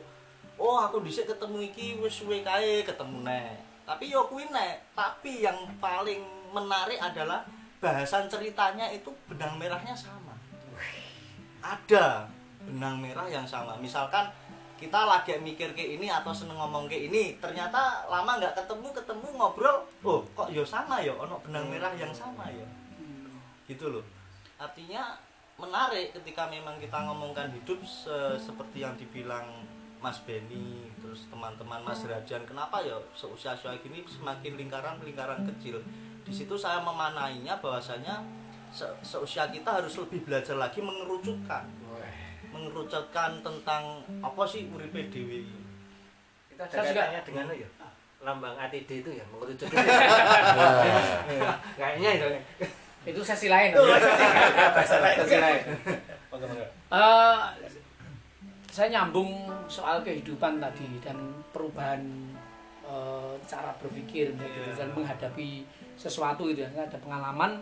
oh aku dhisik ketemu iki wis suwe kae ketemu nek. Tapi yo kuwi nek tapi yang paling menarik adalah bahasan ceritanya itu benang merahnya sama. Ada benang merah yang sama. Misalkan kita lagi mikir ke ini atau seneng ngomong ke ini ternyata lama nggak ketemu ketemu ngobrol oh kok yo sama yo ono benang merah yang sama ya? Gitu loh. Artinya menarik ketika memang kita ngomongkan hidup se- seperti yang dibilang Mas Benny terus teman-teman Mas Rajan kenapa ya seusia usia gini semakin lingkaran lingkaran kecil? Di situ saya memanainya bahwasanya se- seusia kita harus lebih belajar lagi mengerucutkan mengerucutkan tentang apa sih uripe dewi Kita ada Saya juga- kaitannya dengan ya lambang ATD itu ya mengerucut. Kayaknya itu. Itu sesi lain. Bahasa lain. Sesi lain. Eh, saya nyambung soal kehidupan tadi dan perubahan eh, cara berpikir gitu, dan menghadapi sesuatu itu ya. Ada pengalaman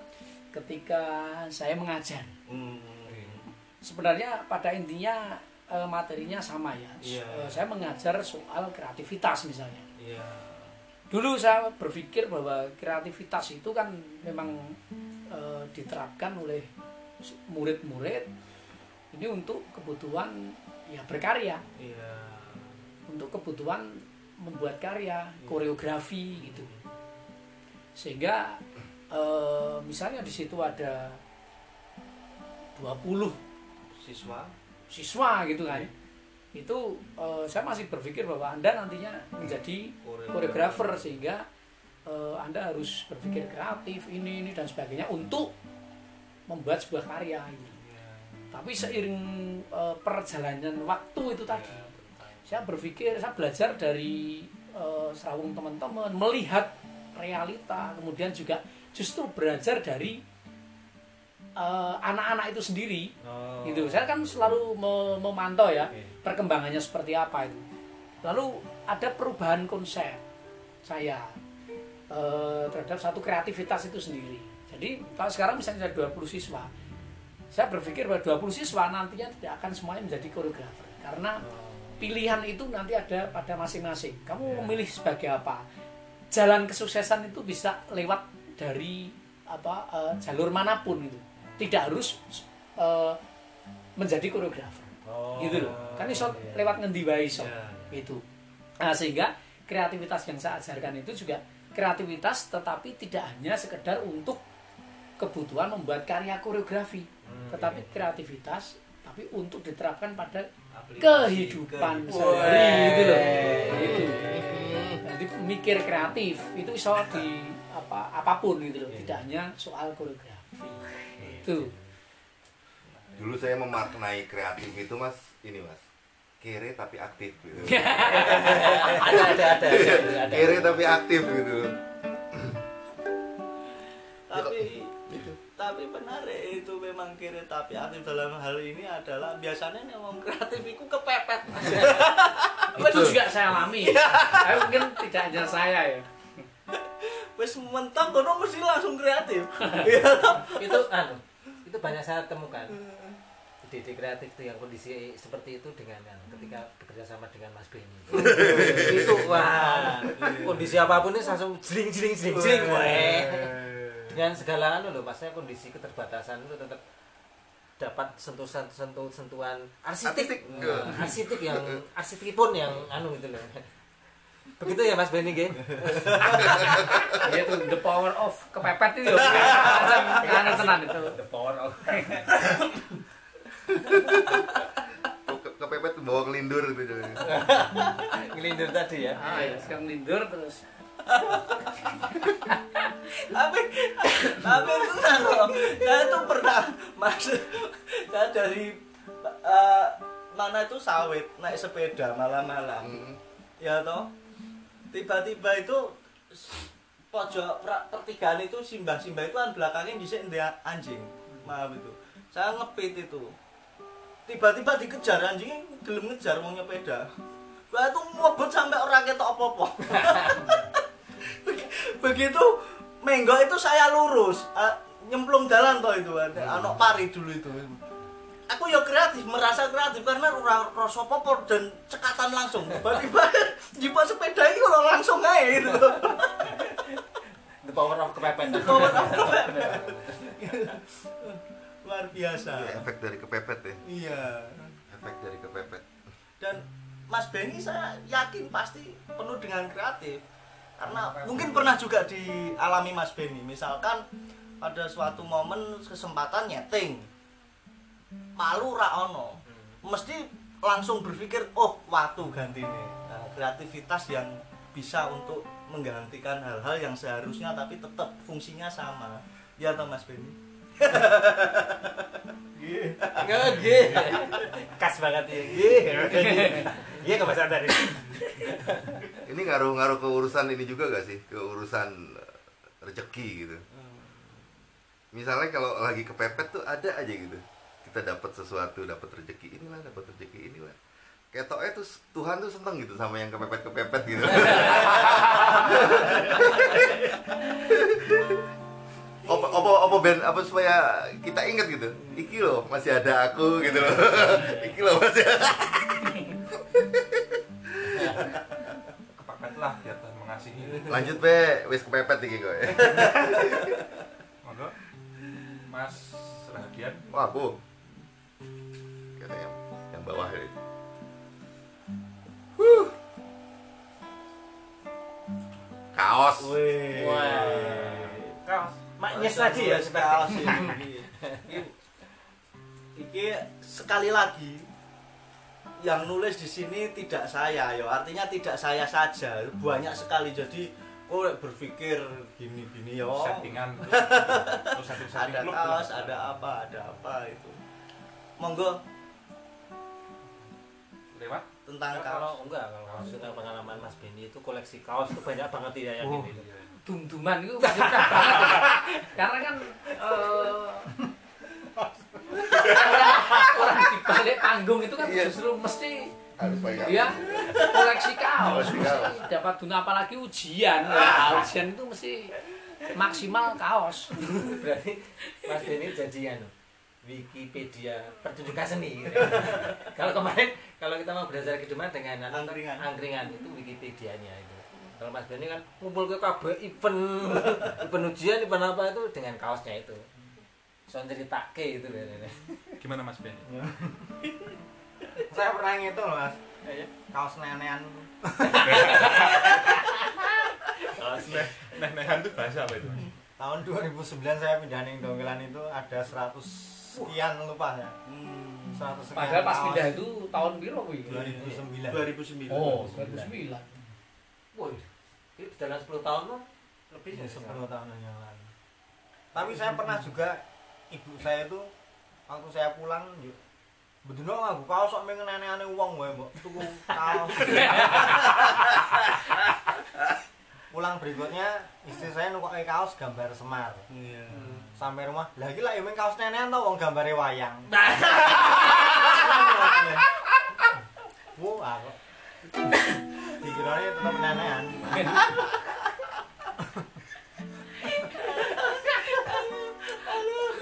ketika saya mengajar. Hmm, Sebenarnya pada intinya eh, materinya sama ya. Iya. Eh, saya mengajar soal kreativitas misalnya. iya Dulu saya berpikir bahwa kreativitas itu kan memang eh, diterapkan oleh murid-murid ini untuk kebutuhan ya berkarya, iya untuk kebutuhan membuat karya, koreografi gitu. Sehingga eh, misalnya di situ ada 20 siswa siswa gitu kan. Itu eh, saya masih berpikir bahwa Anda nantinya menjadi koreografer sehingga eh, Anda harus berpikir kreatif ini ini dan sebagainya untuk membuat sebuah karya ini. Tapi seiring eh, perjalanan waktu itu tadi, saya berpikir saya belajar dari eh, serawung teman-teman melihat realita, kemudian juga justru belajar dari eh, anak-anak itu sendiri Oh. gitu. Saya kan selalu me- memantau ya perkembangannya seperti apa itu. Lalu ada perubahan konsep saya eh, terhadap satu kreativitas itu sendiri. Jadi kalau sekarang misalnya ada 20 siswa saya berpikir bahwa 20 siswa nantinya tidak akan semuanya menjadi koreografer. Karena pilihan itu nanti ada pada masing-masing. Kamu memilih sebagai apa? Jalan kesuksesan itu bisa lewat dari apa eh, jalur mana pun itu tidak harus eh, menjadi koreografer. Gitu loh. Kan iso lewat ngendi wae iso. Itu nah sehingga kreativitas yang saya ajarkan itu juga kreativitas tetapi tidak hanya sekedar untuk kebutuhan membuat karya koreografi. Tetapi kreativitas tapi untuk diterapkan pada kehidupan sehari gitu loh. Gitu. Jadi mikir kreatif itu iso di apa apa apa pun gitu loh. Tidak hanya soal koreografi itu Dulu saya memaknai kreatif itu mas, ini mas, kere tapi aktif gitu. ada ada ada ada, ada. Kere tapi aktif gitu. tapi tapi benar ya, itu memang kiri tapi aktif dalam hal ini adalah biasanya yang ngomong kreatif itu kepepet mas itu juga saya alami tapi mungkin tidak hanya saya ya wes mentok kono mesti langsung kreatif Iya. itu anu itu banyak saya temukan. Ide kreatif itu yang kondisi seperti itu dengan anu, ketika bekerja sama dengan Mas Benny itu wah kondisi apa pun ini langsung jling jling jling jling dengan segala anu loh maksudnya kondisi keterbatasan itu tetap dapat sentuh sentuh sentuhan arsitek Arsitek. Nah, arsitek yang arsitek pun yang anu gitu loh begitu ya Mas Benny Ge? Ya, itu the power of kepepet itu ya anu tenan itu. The power of Kok ke- Kepepet bawa kelindur gitu. ngelindur tadi ya? Ah ya sekarang lindur terus. Tapi tapi itu kan loh. Saya itu pernah masuk saya dari eh, mana itu sawit naik sepeda malam-malam. Hmm. ya toh tiba-tiba itu pojok pertigaan itu simbah-simbah itu kan belakangnya dia anjing. Maaf itu. Saya ngepit itu. Tiba-tiba dikejar anjingnya gelem ngejar mau nyepeda. Wah itu ngobot sampai orang ketok apa-apa. Begitu menggo itu saya lurus. Nyemplung jalan toh itu. Anak pari dulu itu aku ya kreatif merasa kreatif karena ora rasa popor dan cekatan langsung. Tiba-tiba jipa sepeda itu kalau langsung aja gitu. The power of kepepet. Power of kepepet. luar biasa. Iya, efek dari kepepet ya. iya. Efek dari kepepet. dan Mas Benny saya yakin pasti penuh dengan kreatif. Karena mungkin pernah juga dialami Mas Benny. Misalkan pada suatu momen kesempatan nyeting malu ra ono mesti langsung berpikir oh waktu ganti nih Nah, kreativitas yang bisa untuk menggantikan hal-hal yang seharusnya tapi tetap fungsinya sama ya toh Mas Benny Nggak, Ge. Khas banget ya. Iya ke Mas Antar ini. Ngaruh-ngaruh ke urusan ini juga gak sih? Ke urusan eh, rezeki gitu. Misalnya kalau lagi kepepet tuh ada aja gitu. Kita dapat sesuatu, dapat rezeki inilah, dapat rezeki inilah. Ketoknya tuh Tuhan tuh seneng gitu sama yang kepepet-kepepet gitu. apa apa apa ben apa supaya kita ingat gitu? Iki loh masih ada aku gitu loh. Iki loh masih ada kepepet lah biar Tuhan mengasihi. Lanjut be. Wis kepepet iki kok monggo. Mas Rahagian. Wah, aku. Kata yang, yang bawah ini. Huh. Kaos. Wih. Kaos. Maknya saja ya Kaos ini. Iki- sekali lagi yang nulis di sini tidak saya yo artinya tidak saya saja banyak sekali jadi kok berpikir gini-gini yo settingan terus setting-setting ada kaos ada apa ada apa itu monggo lewat? Tentang kalau kaos. enggak kalau maksudnya pengalaman Mas Benny itu koleksi kaos itu banyak banget ya yang Oh, ini. dum-duman itu pernah banget. Karena kan eh, orang di balik panggung itu kan Iya. justru mesti Harus ya koleksi kaos. Kaos. Dapat guna apalagi ujian. Nah, ujian itu mesti maksimal kaos. Berarti Mas Benny jadi anu Wikipedia pertunjukan seni. kalau kemarin kalau kita mau belajar kehidupan dengan Angkringan. angkringan itu Wikipedianya itu. Kalau Mas Benny kan ngumpul ke kabeh event event ujian event apa itu dengan kaosnya itu. Soal ceritake itu gimana Mas Ben saya pernah ngitung loh mas Iya. kaos nenean Kaos nehan itu bahasa apa itu tahun 2009 saya pindah ning Donggelan itu ada 100 sekian lupa ya Hmm, 100 sekian padahal pas pindah itu tahun biru kuwi 2009 2009 oh 2009 Woi, itu dalam 10 tahun kan Lebih Ya, ya. sepuluh tahunan yang lalu. Tapi saya pernah juga ibu saya itu waktu saya pulang yuk Betul aku kaos sok pengen aneh-aneh uang gue, mbok. Tuku kaos. pulang berikutnya istri saya nukoki kaos gambar Semar. Iya. Sampai rumah, lagi lah emang kaos nenean tau wong gambare wayang. Wah, kok. Dikiranya tetap nenean.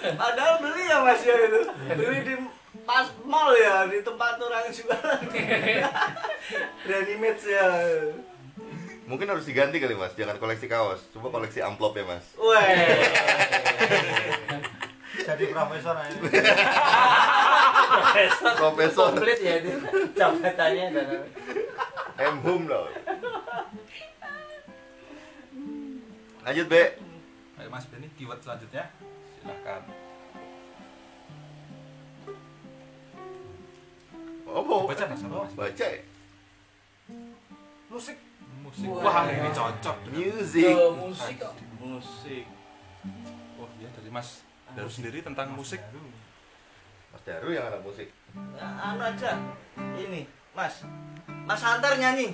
Padahal beli ya Mas ya itu. Beli di pas mall ya, di tempat orang jualan. Ready ya. Mungkin harus diganti kali mas, jangan koleksi kaos, coba koleksi amplop ya mas. Weh. Jadi profesor ini. Profesor Profesor komplit ya itu jabatannya dan M Hum loh. Lanjut Be. Ayo Mas Benny, keyword selanjutnya. Silahkan. Oh, Baca Mas, apa Mas? baca ya? Musik Musik. Wah. Wah, ini cocok. Music. Musik kok. Musik. Oh iya, dari Mas Daru sendiri tentang musik. Mas Daru yang anak musik. Nah, anu aja. Ini, Mas. Mas Antar nyanyi.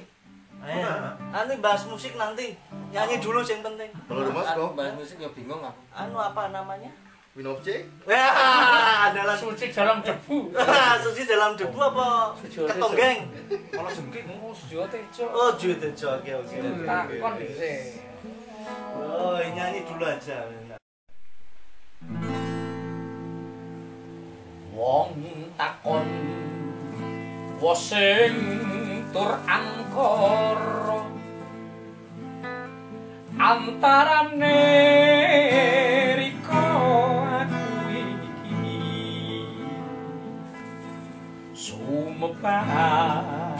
Ayo. Nanti bahas musik nanti. Nyanyi dulu yang penting. Kalau ada mas kok, bahas musik ya bingung aku Anu apa namanya? Winov C. Wah, adalah Suci dalam debu. susi dalam debu apa Suci ketonggeng? Kalau jengking, Oh, Sujo Tejo. Oh, jude oke oke. Takon sih. Oh, nyanyi dulu aja. Wong takon wosing tur angkara antarane sumebar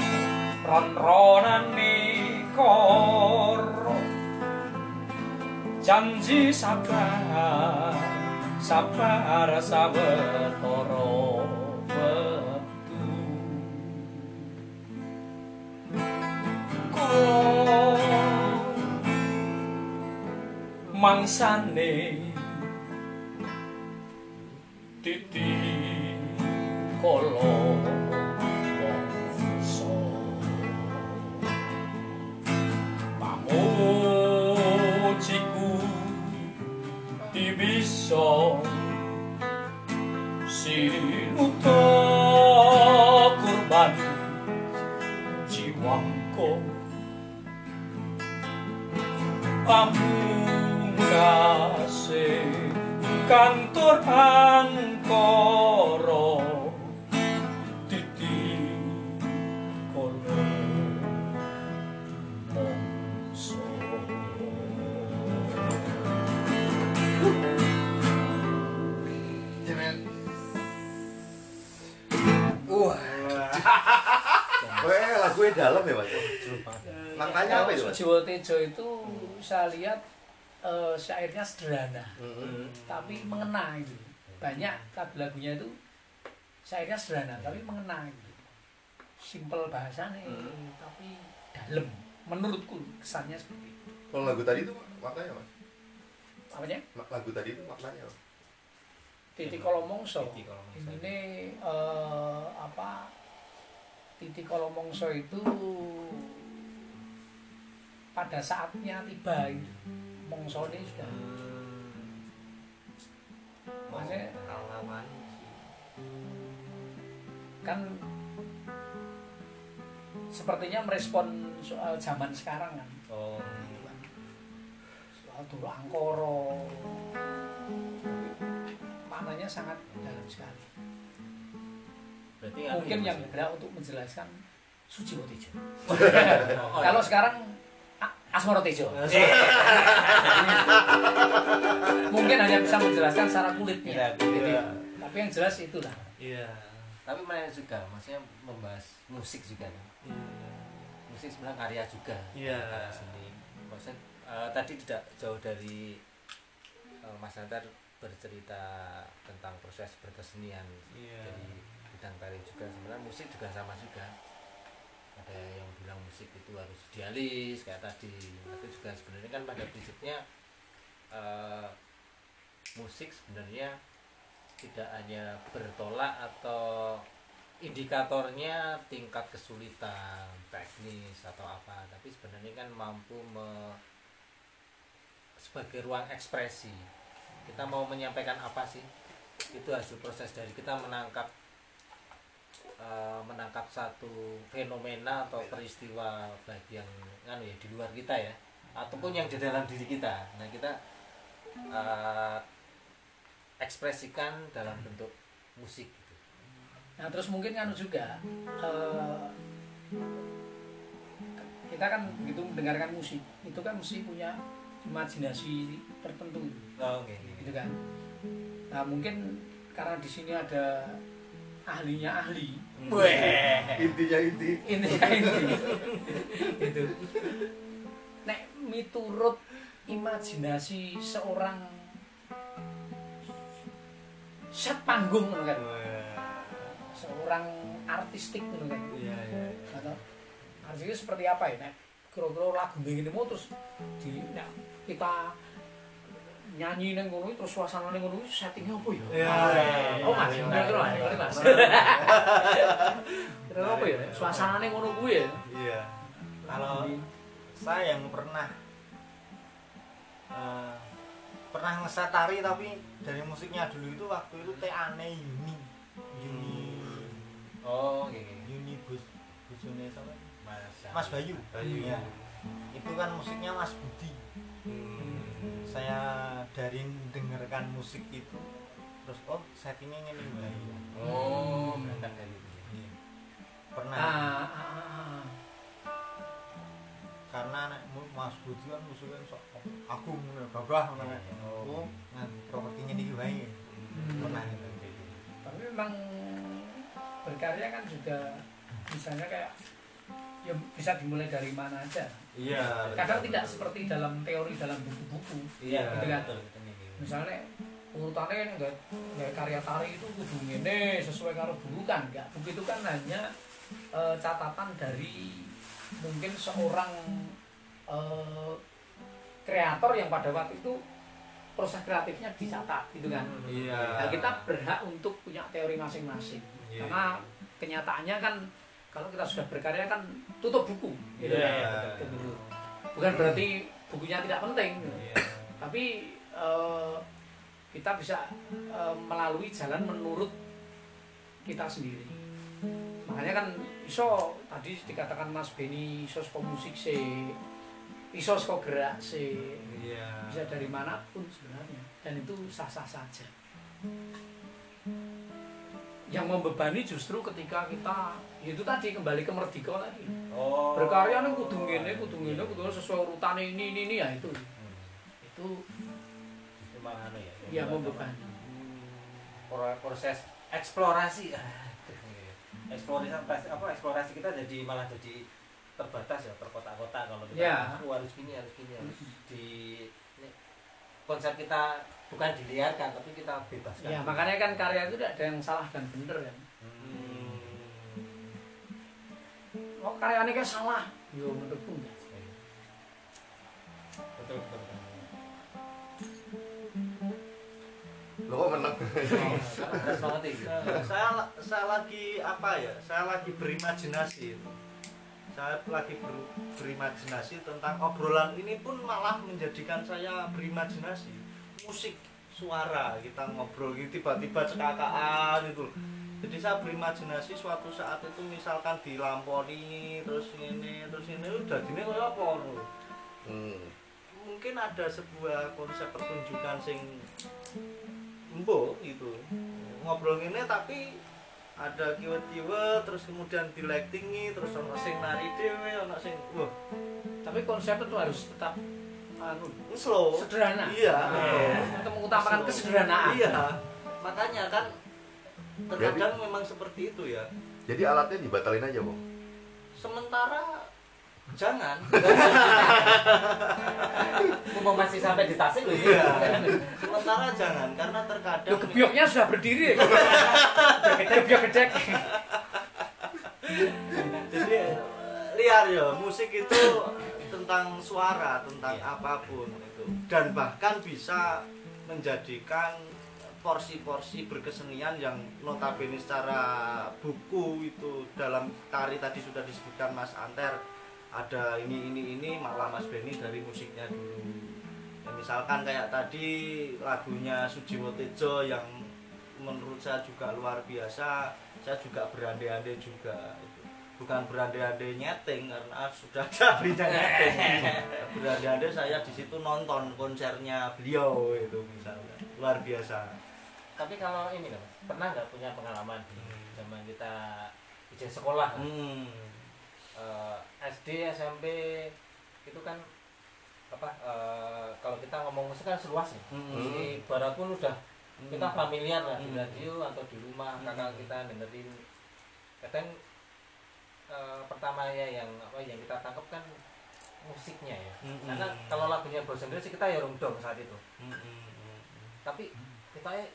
ron-ronane koro. Janji sabar sabar kula mangsane titi kala pamujiku bisa sinuta kurban jiwaku pamungkase kantor angkara Wah, lagunya dalam ya mas. Maknanya apa itu? Sujiwo Tejo itu saya lihat eh, syairnya sederhana Mm-mm. tapi mengena itu banyak lagu-lagunya itu syairnya sederhana tapi mengena itu simple bahasanya tapi dalam menurutku kesannya seperti itu Kalau lagu tadi itu maknanya mas? apanya Lagu tadi itu maknanya apa? titik kolomongso Titik Kolomongso. ini eh, apa titik kolomongso itu pada saatnya tiba gitu. mongso ini sudah Maksudnya- Alawan. kan sepertinya merespon soal zaman sekarang kan Oh. Kan. soal dulu angkoro maknanya sangat dalam sekali berarti mungkin anu ya, yang Mas, ya? berhak untuk menjelaskan Sujiwo Tejo Oh, kalau iya. sekarang A- Asmoro Tejo mungkin hanya bisa menjelaskan secara kulitnya Jadi, iya. tapi yang jelas itulah Iya. tapi menarik juga maksudnya membahas musik juga kan musik sebenarnya karya juga Iya. karya seni maksudnya eh, tadi tidak jauh dari eh, Mas Antar bercerita tentang proses berkesenian Iya. dari bidang tari juga. Sebenarnya musik juga sama juga. Ada yang bilang musik itu harus idealis kayak tadi. Itu juga sebenarnya kan pada prinsipnya eh, musik sebenarnya tidak hanya bertolak atau indikatornya tingkat kesulitan teknis atau apa. Tapi sebenarnya kan mampu me, sebagai ruang ekspresi. Kita mau menyampaikan apa sih? Itu hasil proses dari kita menangkap eh, menangkap satu fenomena atau peristiwa baik yang kan ya di luar kita ya ataupun yang di dalam diri kita nah kita eh, ekspresikan dalam bentuk musik gitu. Nah terus mungkin kan juga eh, kita kan gitu mendengarkan musik itu kan mesti punya imajinasi tertentu Oh, oke, gitu kan. Nah mungkin karena di sini ada ahlinya ahli, Weh. intinya inti intinya ini itu. Nek miturut imajinasi seorang set panggung kan. Seorang artistik ngono kan. Iya, iya. atau artinya seperti apa ya nek kira-kira lagu begini mau terus di nek kita nyanyi neng ngono terus suasana neng ngono settingnya apa ya? Iya. Oh mas, kira-kira mas, kira mas. Kira apa ya? Suasana neng ngono kuwi ya. Iya. Kalau saya yang pernah eh, pernah ngeset tari tapi dari musiknya dulu itu waktu itu teh aneh Yuni Yuni Oh, oke. oke. Yuni Bus Busune sama Mas, Mas Bayu Bayu. Iya. Itu kan musiknya Mas Budi saya dari dengarkan musik itu terus oh settingnya ini Bayu Oh, berangkat dari itu. Pernah Ah, ah, ah, karena nek mu- Mas Budi kan musiknya sok agung ngono, gagah ngono kan. Oh, ngan propertinya wae. Hmm. Pernah itu. Tapi memang berkarya kan juga misalnya kayak ya bisa dimulai dari mana aja. Iya. Kadang tidak seperti dalam teori dalam buku-buku. Iya, Gitu kan? betul, betul, betul. misalnya urutannya nggak nggak karya tari itu kudu ngene sesuai karo buku kan nggak buku itu kan hanya eh, catatan dari mungkin seorang eh, kreator yang pada waktu itu proses kreatifnya dicatat gitu kan Iya. nah, kita berhak untuk punya teori masing-masing Iya. karena kenyataannya kan kalau kita sudah berkarya kan tutup buku gitu Iya, kan. Gitu. bukan berarti bukunya tidak penting Iya. tapi eh, kita bisa eh, melalui jalan menurut kita sendiri makanya kan iso tadi dikatakan Mas Beni iso saka musik sih iso saka gerak sih Iya. bisa dari mana pun sebenarnya dan itu sah-sah saja yang membebani justru ketika kita itu tadi kembali ke merdeka tadi Oh. berkarya nih kudu ngene kudu ngene kudu sesuai urutan ini ini ini ya itu itu Justru malah anu ya. ya membebani pro- proses eksplorasi eksplorasi apa eksplorasi kita jadi malah jadi terbatas ya terkotak-kotak kalau kita Ya. "Oh, harus gini harus gini harus di ini, konsep kita bukan diliarkan tapi kita bebaskan Ya makanya kan karya itu tidak ada yang salah dan benar kan. Hmm. Oh karyanya kan salah. Yo menurutku enggak. betul betul, betul. lo kok menang ya. Nah, saya saya lagi apa ya? Saya lagi berimajinasi. Saya lagi ber- berimajinasi tentang obrolan ini pun malah menjadikan saya berimajinasi. Musik, suara kita ngobrol gitu tiba-tiba cekakaan itu. Jadi saya berimajinasi suatu saat itu misalkan dilamponi terus ini terus ini udah gini kayak apa hmm. mungkin ada sebuah konsep pertunjukan sing embo gitu ngobrol ini tapi ada kiwet-kiwet terus kemudian dilectingi terus ono sing nari dhewe ono sing wah Tapi konsep itu harus tetap anu slow sederhana. iya Untuk mengutamakan Slow. kesederhanaan. iya makanya kan terkadang memang seperti itu ya jadi alatnya dibatalin aja bang sementara jangan Mumpung masih sampai di Tasik loh iya sementara jangan karena terkadang Lo gebyoknya sudah berdiri. Gebyok gedek. jadi ya musik itu tentang suara tentang Iya. apa pun itu dan bahkan bisa menjadikan porsi-porsi berkesenian yang notabene secara buku itu dalam tari tadi sudah disebutkan Mas Anter ada ini ini ini malah Mas Beni dari musiknya dulu. Ya, misalkan kayak tadi lagunya Sujiwo Tejo yang menurut saya juga luar biasa saya juga berandai-andai juga. Itu bukan berandai-andai nyeting karena sudah ada ahlinya nyeting. Berandai-andai saya di situ nonton konsernya beliau itu misalnya. Luar biasa. Tapi kalau ini pernah nggak punya pengalaman zaman kita ujian sekolah? Hmm. Eh, SD SMP itu kan apa eh, kalau kita ngomong musik kan seluas ya Hmm. Jadi barat pun udah kita familiar lah di Hmm. radio atau di rumah Hmm. kakak kita dengerin kadang eh, pertama ya yang apa yang kita tangkap kan musiknya ya Hmm. karena kalau lagunya bahasa Inggris kita ya dong saat itu Hmm, hmm, hmm. tapi kita ya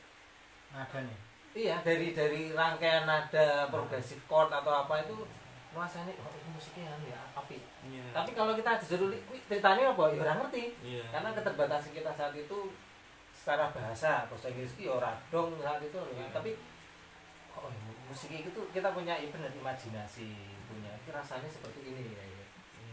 ada nih iya dari dari rangkaian nada progresif chord atau apa itu nuansanya oh anu ya api Iya. tapi kalau kita disuruh "Wih, ceritanya apa ya orang ngerti Iya. karena keterbatasan kita saat itu secara bahasa bahasa Inggris itu ya orang dong saat itu loh. tapi oh musik itu kita punya ya benar imajinasi punya rasanya seperti ini ya.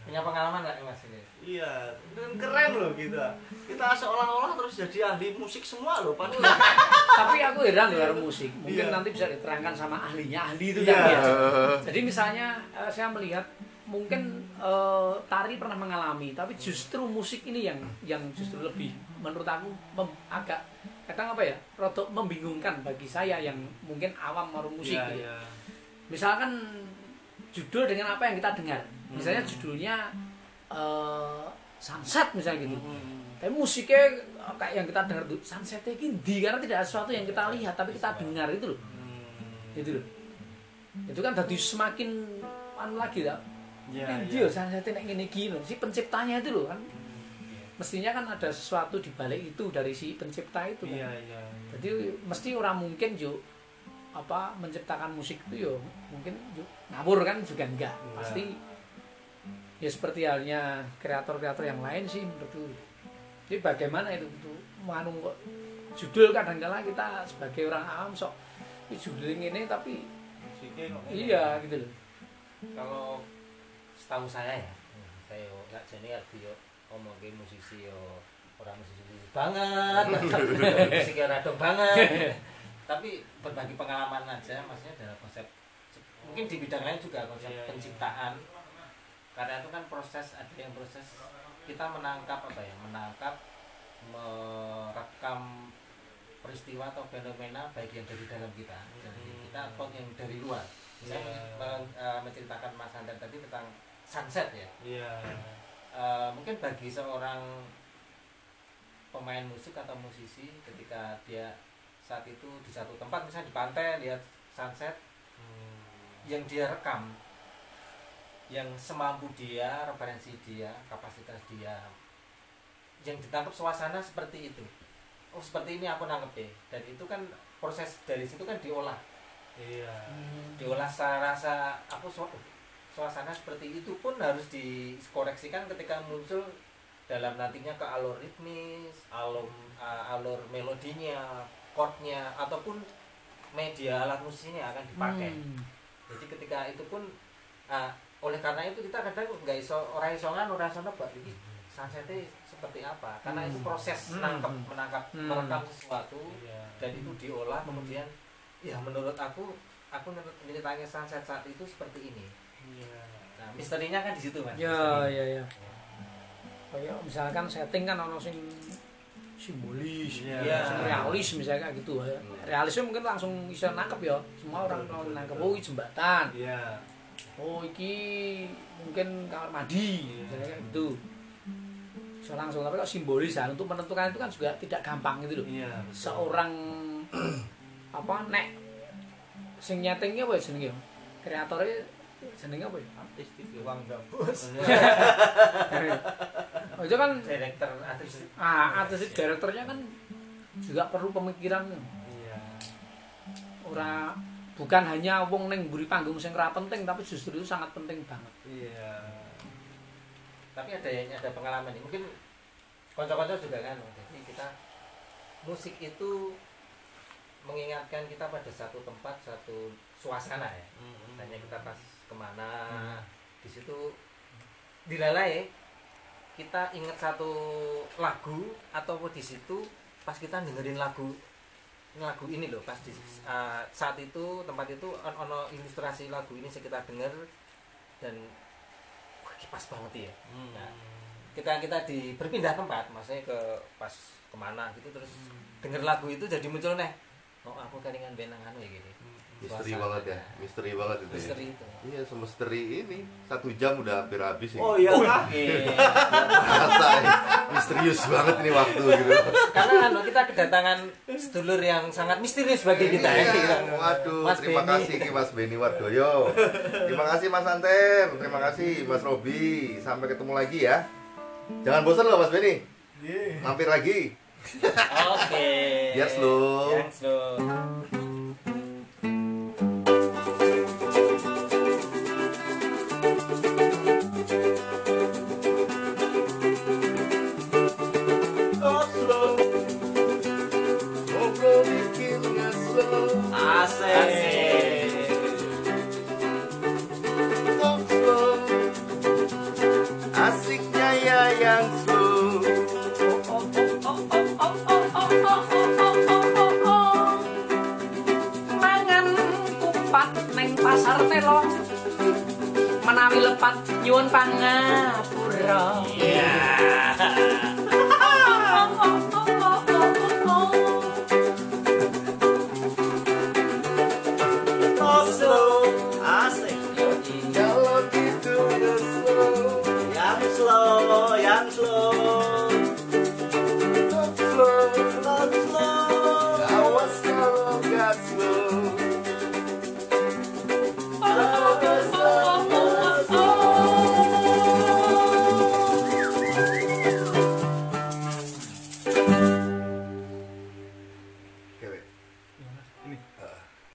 Punya pengalaman nggak mas ini Iya, dan keren loh kita. Kita seolah-olah terus jadi ahli musik semua loh padahal. tapi aku heran dengan musik mungkin Iya. nanti bisa diterangkan sama ahlinya ahli itu Iya. kan ya jadi misalnya eh, saya melihat mungkin eh, tari pernah mengalami tapi justru musik ini yang yang justru lebih menurut aku mem- agak kadang apa ya rotok membingungkan bagi saya yang mungkin awam baru musik Iya, gitu. iya. misalkan judul dengan apa yang kita dengar misalnya Hmm. judulnya eh, sunset misalnya gitu Hmm. tapi musiknya kayak yang kita dengar tuh sunsetnya ini di karena tidak ada sesuatu yang kita lihat tapi kita dengar itu loh Hmm. itu loh itu kan jadi semakin anu lagi tak Iya, kan iya. dia sunsetnya kayak gini gini si penciptanya itu loh kan mestinya kan ada sesuatu di balik itu dari si pencipta itu kan Iya, iya. jadi mesti orang mungkin jo apa menciptakan musik itu yo mungkin jo ngawur kan juga enggak Enggak. pasti ya seperti halnya kreator-kreator yang lain sih menurutku jadi bagaimana itu itu menganu kok judul kadang-kala kita sebagai orang awam sok "Ih, judul ini tapi iya gitu loh. Kalau setahu saya ya saya yo nggak jadi arti yo ngomong ke musisi yo orang musisi banget. Musisi radong banget. Tapi berbagi pengalaman aja maksudnya dalam konsep mungkin di bidang lain juga konsep Iya, iya. penciptaan karena itu kan proses ada yang proses kita menangkap apa ya menangkap merekam peristiwa atau fenomena baik yang dari dalam kita dari Hmm. kita atau yang dari luar saya Iya. men- eh, menceritakan Mas Andar tadi tentang sunset ya Iya. Eh, mungkin bagi seorang pemain musik atau musisi ketika dia saat itu di satu tempat misalnya di pantai lihat sunset Hmm. yang dia rekam yang semampu dia referensi dia kapasitas dia. Yang ditangkap suasana seperti itu. Oh seperti ini aku nangkep deh dan itu kan proses dari situ kan diolah. Iya. diolah secara rasa aku su- suasana seperti itu pun harus dikoreksikan ketika muncul dalam nantinya ke alur ritmis alur uh, alur melodinya chordnya ataupun media alat musiknya akan dipakai. Hmm. jadi ketika itu pun ah, oleh karena itu kita kadang nggak iso orang iso kan orang iso nebak ini sunsetnya seperti apa karena itu Hmm. proses Hmm. nangkep menangkap Hmm. merekam sesuatu Iya. dan itu diolah kemudian ya menurut aku aku menurut ceritanya sunset saat itu seperti ini Iya. nah misterinya kan di situ mas ya ya ya kayak misalkan setting kan ono sing simbolis. Iya. sing realis misalnya kayak gitu ya realisnya mungkin langsung bisa nangkep ya semua orang mau nangkep oh jembatan Iya. Oh iki mungkin kamar mandi misalnya kayak gitu so langsung tapi kok simbolis ya untuk menentukan itu kan juga tidak gampang gitu loh Iya. betul. seorang apa nek sing nyetingnya apa ya jenenge ya? kreatornya jenenge apa ya artistik ya. uang gabus oh, itu kan director artis ah artis direkturnya kan juga perlu pemikiran Iya. ora bukan hanya wong neng buri panggung sing ora penting tapi justru itu sangat penting banget. Iya. tapi ada yang ada pengalaman nih. Mungkin konco-konco juga kan jadi kita musik itu mengingatkan kita pada satu tempat satu suasana ya. Misalnya kita pas ke mana di situ dilalai kita ingat satu lagu atau di situ pas kita dengerin lagu lagu ini loh pas di uh, saat itu tempat itu on- ono ilustrasi lagu ini sekitar denger dan wah, pas banget ya. Nah, kita kita di berpindah tempat maksudnya ke pas ke mana gitu terus denger lagu itu jadi muncul nih oh aku kelingan benang anu ya gini Misteri Suasana. banget ya, misteri banget itu. misteri Ya. itu Iya, semisteri ini satu jam udah hampir habis ini. Oh iya kah? Masa ya? misterius banget ini waktu gitu. karena anu kita kedatangan sedulur yang sangat misterius bagi kita ya Iya, Gitu. Waduh, Mas terima Benny. kasih ki Mas Beni Wardoyo. Terima kasih Mas Anter, terima kasih Mas Robi. Sampai ketemu lagi ya. Jangan bosan loh Mas Beni. Mampir lagi. oke Biar slow. Yang slow pan, yuan pan, pura. Yeah.